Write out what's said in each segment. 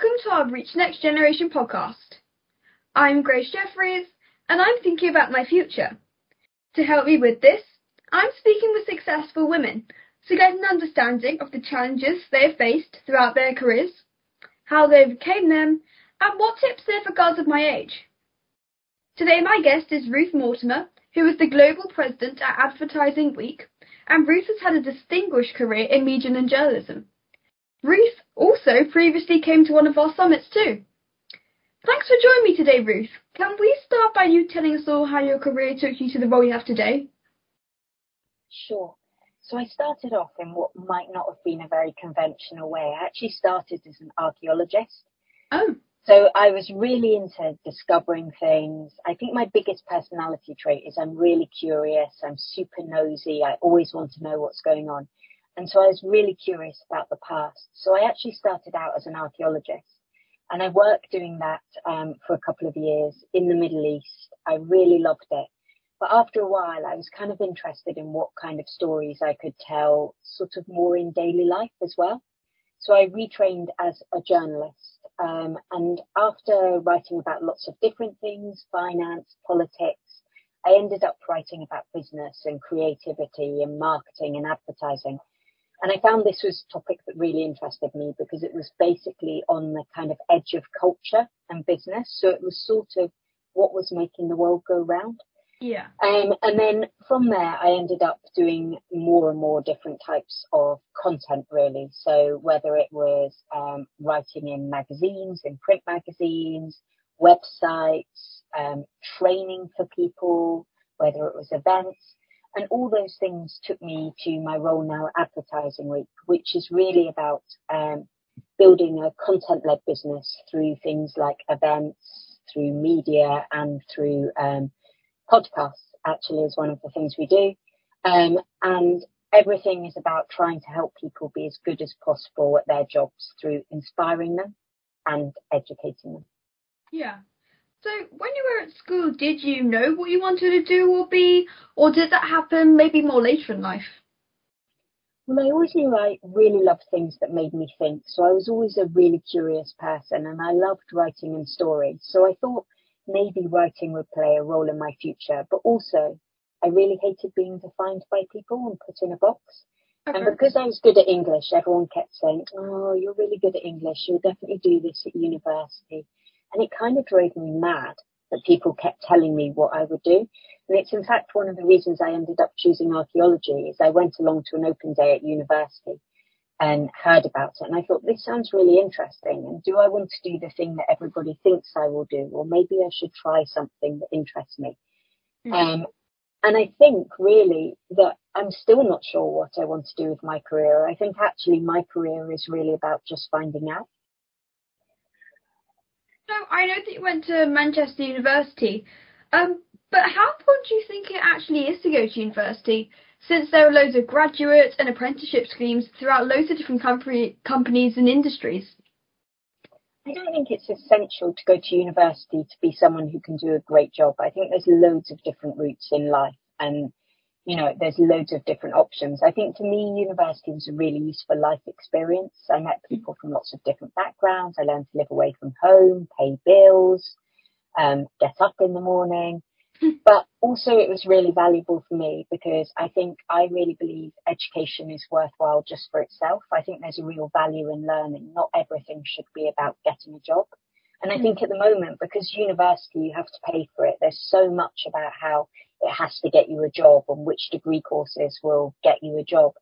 Welcome to our Reach Next Generation podcast. I'm Grace Jeffries and I'm thinking about my future. To help me with this, I'm speaking with successful women to get an understanding of the challenges they have faced throughout their careers, how they overcame them, and what tips they have for girls of my age. Today my guest is Ruth Mortimer, who is the Global President at Advertising Week, and Ruth has had a distinguished career in media and journalism. Ruth also previously came to one of our summits too. Thanks for joining me today, Ruth. Can we start by you telling us all how your career took you to the role you have today? Sure. So I started off in what might not have been a very conventional way. I actually started as an archaeologist. Oh. So I was really into discovering things. I think my biggest personality trait is I'm really curious. I'm super nosy. I always want to know what's going on. And so I was really curious about the past. So I actually started out as an archaeologist and I worked doing that um, for a couple of years in the Middle East. I really loved it. But after a while, I was kind of interested in what kind of stories I could tell sort of more in daily life as well. So I retrained as a journalist. Um, and after writing about lots of different things, finance, politics, I ended up writing about business and creativity and marketing and advertising. And I found this was a topic that really interested me because it was basically on the kind of edge of culture and business. So it was sort of what was making the world go round. Yeah. Um, and then from there, I ended up doing more and more different types of content, really. So whether it was um, writing in magazines, in print magazines, websites, um, training for people, whether it was events, and all those things took me to my role now at Advertising Week, which is really about um, building a content-led business through things like events, through media, and through um, podcasts. Actually, is one of the things we do, um, and everything is about trying to help people be as good as possible at their jobs through inspiring them and educating them. Yeah. So, when you were at school, did you know what you wanted to do or be, or did that happen maybe more later in life? Well, I always knew I really loved things that made me think, so I was always a really curious person and I loved writing and stories. So I thought maybe writing would play a role in my future, but also I really hated being defined by people and put in a box. Okay. And because I was good at English, everyone kept saying, Oh, you're really good at English. You'll definitely do this at university. And it kind of drove me mad that people kept telling me what I would do. And it's in fact one of the reasons I ended up choosing archaeology is I went along to an open day at university and heard about it. And I thought, this sounds really interesting. And do I want to do the thing that everybody thinks I will do? Or maybe I should try something that interests me. Mm-hmm. Um, and I think really that I'm still not sure what I want to do with my career. I think actually my career is really about just finding out. So I know that you went to Manchester University, um, but how important do you think it actually is to go to university? Since there are loads of graduate and apprenticeship schemes throughout loads of different company, companies and industries. I don't think it's essential to go to university to be someone who can do a great job. I think there's loads of different routes in life and you know, there's loads of different options. I think for me, university was a really useful life experience. I met people from lots of different backgrounds. I learned to live away from home, pay bills, um, get up in the morning. But also it was really valuable for me because I think I really believe education is worthwhile just for itself. I think there's a real value in learning. Not everything should be about getting a job. And I think at the moment, because university, you have to pay for it, there's so much about how it has to get you a job and which degree courses will get you a job.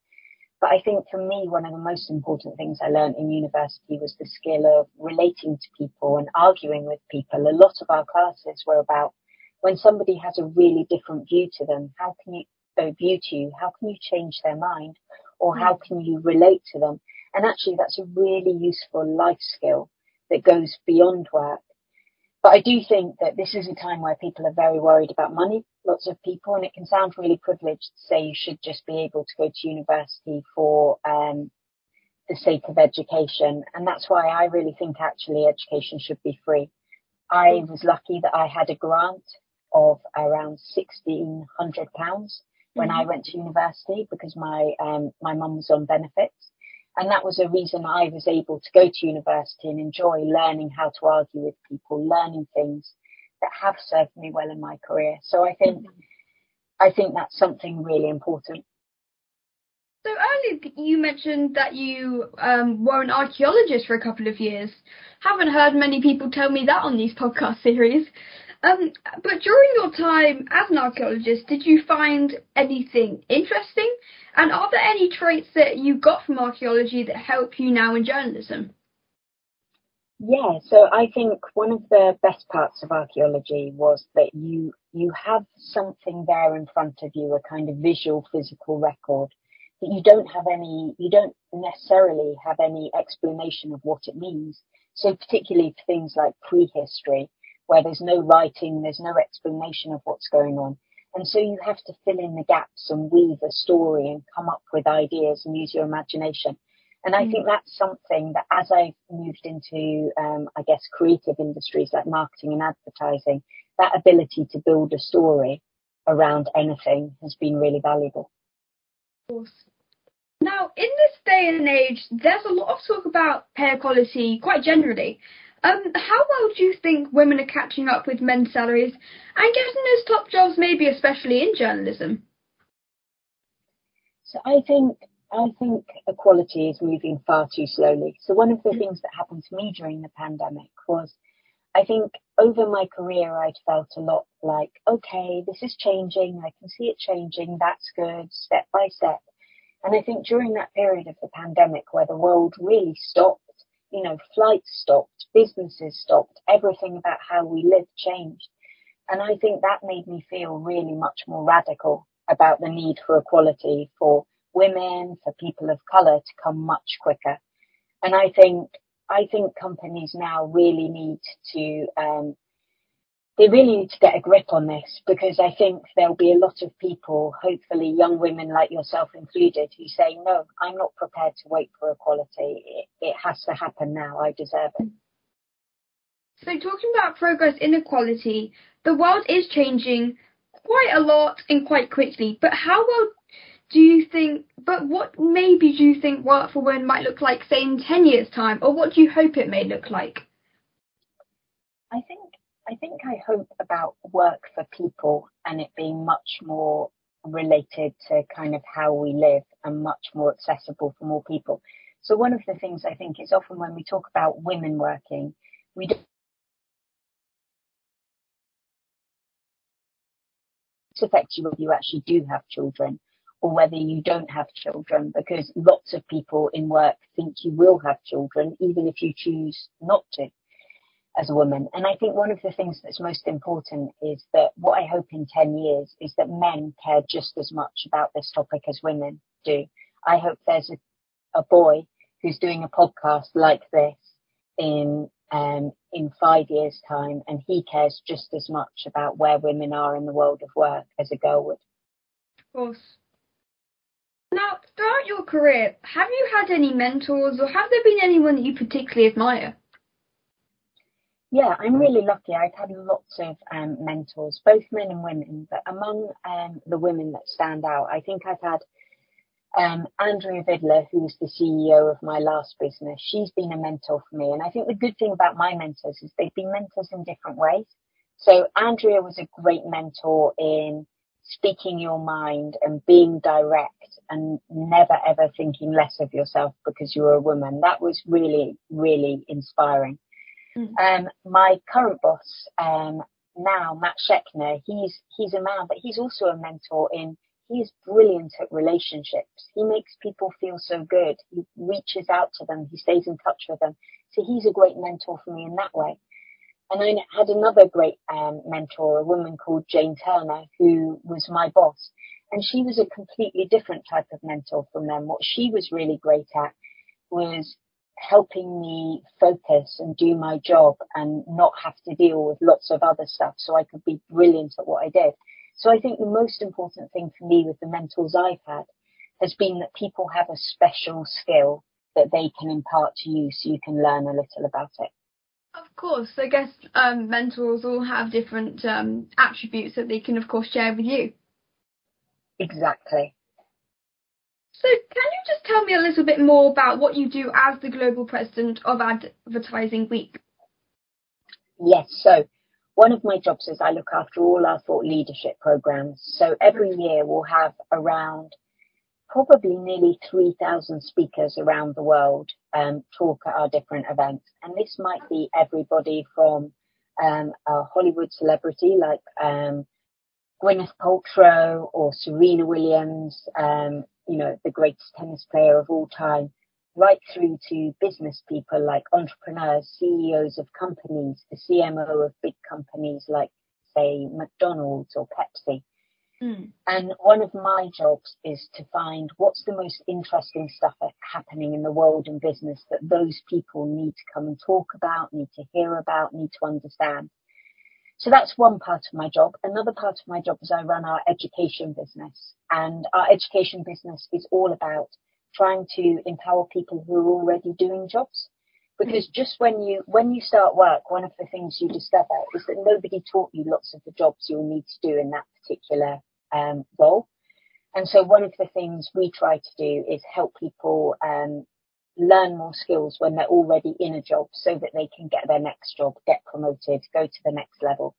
But I think for me, one of the most important things I learned in university was the skill of relating to people and arguing with people. A lot of our classes were about when somebody has a really different view to them, how can you, uh, view to you, how can you change their mind or how can you relate to them? And actually that's a really useful life skill that goes beyond work. But I do think that this is a time where people are very worried about money, lots of people, and it can sound really privileged to say you should just be able to go to university for um, the sake of education. And that's why I really think actually education should be free. I was lucky that I had a grant of around £1,600 when mm-hmm. I went to university because my um, my mum was on benefits. And that was a reason I was able to go to university and enjoy learning how to argue with people, learning things that have served me well in my career. So I think, mm-hmm. I think that's something really important. So earlier you mentioned that you um, were an archaeologist for a couple of years. Haven't heard many people tell me that on these podcast series. Um, but during your time as an archaeologist, did you find anything interesting? And are there any traits that you got from archaeology that help you now in journalism? Yeah, so I think one of the best parts of archaeology was that you you have something there in front of you, a kind of visual, physical record that you don't have any, you don't necessarily have any explanation of what it means. So particularly for things like prehistory, where there's no writing, there's no explanation of what's going on. And so you have to fill in the gaps and weave a story and come up with ideas and use your imagination. And I mm. think that's something that as I've moved into, um, I guess, creative industries like marketing and advertising, that ability to build a story around anything has been really valuable. Now, in this day and age, there's a lot of talk about pay equality quite generally. Um, how well do you think women are catching up with men's salaries and getting those top jobs, maybe especially in journalism? So I think I think equality is moving far too slowly. So one of the mm. things that happened to me during the pandemic was I think over my career I'd felt a lot like, okay, this is changing, I can see it changing, that's good, step by step. And I think during that period of the pandemic where the world really stopped, you know, flights stopped, businesses stopped, everything about how we live changed. And I think that made me feel really much more radical about the need for equality for women, for people of colour to come much quicker. And I think, I think companies now really need to, um, they really need to get a grip on this because I think there'll be a lot of people, hopefully young women like yourself included, who say, no, I'm not prepared to wait for equality. It, it has to happen now. I deserve it. So talking about progress inequality, the world is changing quite a lot and quite quickly, but how well do you think, but what maybe do you think work for women might look like, say, in 10 years' time, or what do you hope it may look like? I think I think I hope about work for people and it being much more related to kind of how we live and much more accessible for more people. So one of the things I think is often when we talk about women working, we don't affect you whether you actually do have children or whether you don't have children because lots of people in work think you will have children even if you choose not to as a woman. And I think one of the things that's most important is that what I hope in 10 years is that men care just as much about this topic as women do. I hope there's a, a boy who's doing a podcast like this in um, in five years' time, and he cares just as much about where women are in the world of work as a girl would. Of course. Now, throughout your career, have you had any mentors, or have there been anyone that you particularly admire? Yeah, I'm really lucky. I've had lots of um, mentors, both men and women, but among um, the women that stand out, I think I've had um, Andrea Vidler, who was the CEO of my last business. She's been a mentor for me. And I think the good thing about my mentors is they've been mentors in different ways. So Andrea was a great mentor in speaking your mind and being direct and never ever thinking less of yourself because you're a woman. That was really, really inspiring. Mm. Um, my current boss, um, now, Matt Scheckner, he's, he's a man, but he's also a mentor in, he is brilliant at relationships. He makes people feel so good. He reaches out to them. He stays in touch with them. So he's a great mentor for me in that way. And I had another great um, mentor, a woman called Jane Turner, who was my boss. And she was a completely different type of mentor from them. What she was really great at was helping me focus and do my job and not have to deal with lots of other stuff so I could be brilliant at what I did. So I think the most important thing for me with the mentors I've had has been that people have a special skill that they can impart to you so you can learn a little about it. Of course, I guess um, mentors all have different um, attributes that they can, of course, share with you. Exactly. So, can you just tell me a little bit more about what you do as the global president of Advertising Week? Yes, so one of my jobs is I look after all our thought leadership programs. So every year we'll have around probably nearly 3,000 speakers around the world um, talk at our different events. And this might be everybody from um, a Hollywood celebrity like um, Gwyneth Paltrow or Serena Williams, um, you know, the greatest tennis player of all time, right through to business people like entrepreneurs, CEOs of companies, the CMO of big companies like, say, McDonald's or Pepsi. Mm. And one of my jobs is to find what's the most interesting stuff happening in the world and business that those people need to come and talk about, need to hear about, need to understand. So that's one part of my job. Another part of my job is I run our education business and our education business is all about trying to empower people who are already doing jobs. Because just when you, when you start work, one of the things you discover is that nobody taught you lots of the jobs you'll need to do in that particular um, role. And so one of the things we try to do is help people um, learn more skills when they're already in a job so that they can get their next job, get promoted, go to the next level.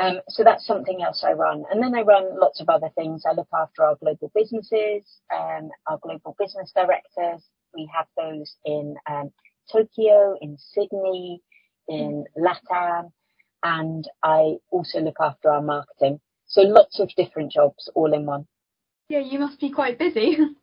Um, so that's something else I run. And then I run lots of other things. I look after our global businesses, um, our global business directors. We have those in um, Tokyo, in Sydney, in LATAM, and I also look after our marketing. So lots of different jobs all in one. Yeah, you must be quite busy.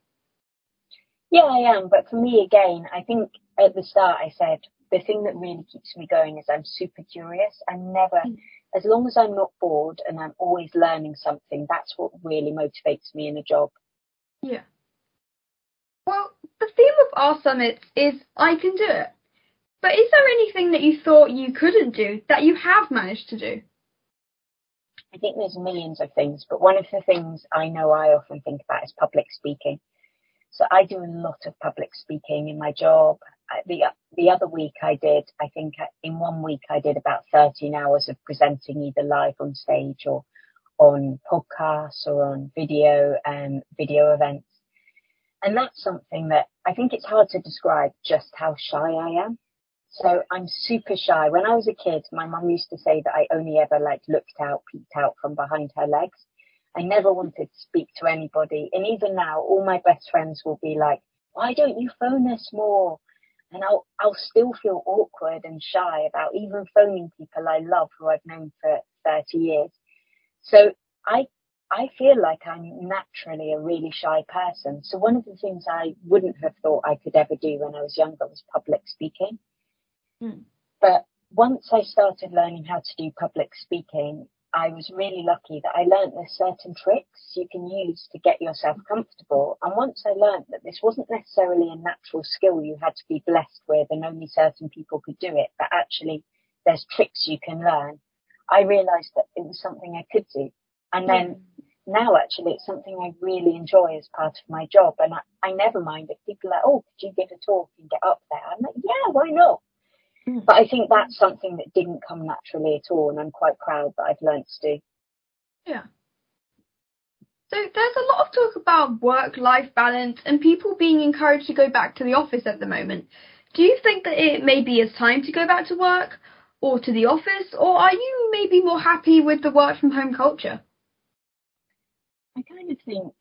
yeah, I am. But for me, again, I think at the start I said the thing that really keeps me going is I'm super curious. I'm never, mm as long as I'm not bored and I'm always learning something, that's what really motivates me in a job. Yeah. Well, the theme of our summit is I can do it. But is there anything that you thought you couldn't do that you have managed to do? I think there's millions of things, but one of the things I know I often think about is public speaking. So I do a lot of public speaking in my job the the other week I did, I think in one week I did about 13 hours of presenting either live on stage or on podcasts or on video um, video events. And that's something that I think it's hard to describe just how shy I am. So I'm super shy. When I was a kid, my mum used to say that I only ever like looked out, peeked out from behind her legs. I never wanted to speak to anybody. And even now, all my best friends will be like, why don't you phone us more? and I'll I'll still feel awkward and shy about even phoning people I love who I've known for 30 years. So I I feel like I'm naturally a really shy person. So one of the things I wouldn't have thought I could ever do when I was younger was public speaking. Mm. But once I started learning how to do public speaking, I was really lucky that I learned there's certain tricks you can use to get yourself comfortable. And once I learned that this wasn't necessarily a natural skill you had to be blessed with and only certain people could do it, but actually there's tricks you can learn, I realized that it was something I could do. And then mm. now actually it's something I really enjoy as part of my job. And I, I never mind if people are like, oh, could you give a talk and get up there? I'm like, yeah, why not? Mm. But I think that's something that didn't come naturally at all, and I'm quite proud that I've learnt to do. Yeah. So there's a lot of talk about work-life balance and people being encouraged to go back to the office at the moment. Do you think that it maybe is time to go back to work or to the office, or are you maybe more happy with the work from home culture? I kind of think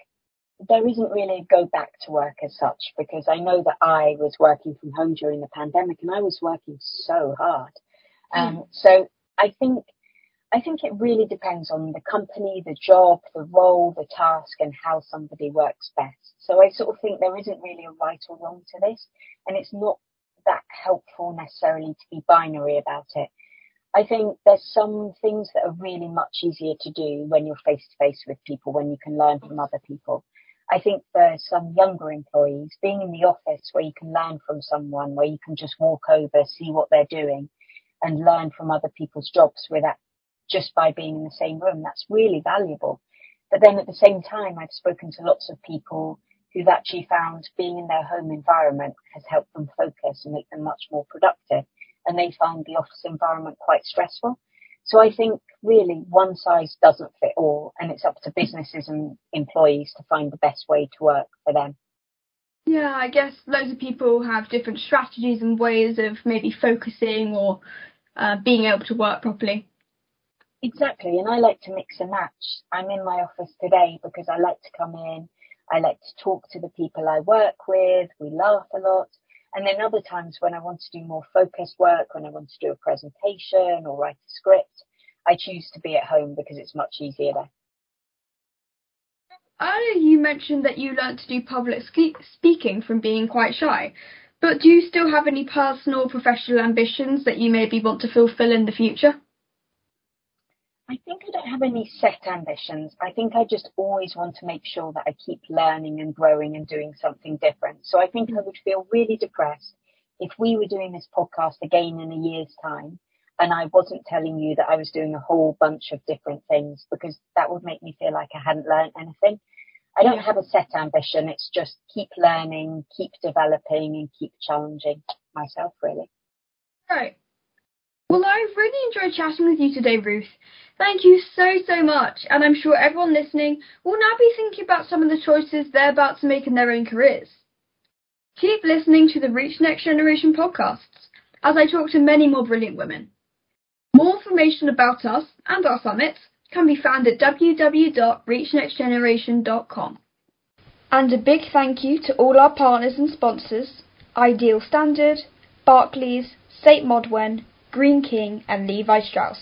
there isn't really a go back to work as such because I know that I was working from home during the pandemic and I was working so hard. Um, mm. So I think I think it really depends on the company, the job, the role, the task, and how somebody works best. So I sort of think there isn't really a right or wrong to this, and it's not that helpful necessarily to be binary about it. I think there's some things that are really much easier to do when you're face to face with people, when you can learn from other people. I think for some younger employees, being in the office where you can learn from someone, where you can just walk over, see what they're doing and learn from other people's jobs without just by being in the same room, that's really valuable. But then at the same time, I've spoken to lots of people who've actually found being in their home environment has helped them focus and make them much more productive. And they find the office environment quite stressful. So I think really one size doesn't fit all and it's up to businesses and employees to find the best way to work for them. Yeah, I guess loads of people have different strategies and ways of maybe focusing or uh, being able to work properly. Exactly, and I like to mix and match. I'm in my office today because I like to come in, I like to talk to the people I work with, we laugh a lot. And then other times when I want to do more focused work, when I want to do a presentation or write a script, I choose to be at home because it's much easier there. Earlier you mentioned that you learnt to do public speaking from being quite shy, but do you still have any personal professional ambitions that you maybe want to fulfill in the future? I think I don't have any set ambitions. I think I just always want to make sure that I keep learning and growing and doing something different. So I think I would feel really depressed if we were doing this podcast again in a year's time and I wasn't telling you that I was doing a whole bunch of different things because that would make me feel like I hadn't learned anything. I don't have a set ambition. It's just keep learning, keep developing and keep challenging myself really. Right. Well, I've really enjoyed chatting with you today, Ruth. Thank you so, so much. And I'm sure everyone listening will now be thinking about some of the choices they're about to make in their own careers. Keep listening to the Reach Next Generation podcasts as I talk to many more brilliant women. More information about us and our summits can be found at www.reachnextgeneration.com. And a big thank you to all our partners and sponsors Ideal Standard, Barclays, St. Modwen, Greene King, and Levi Strauss.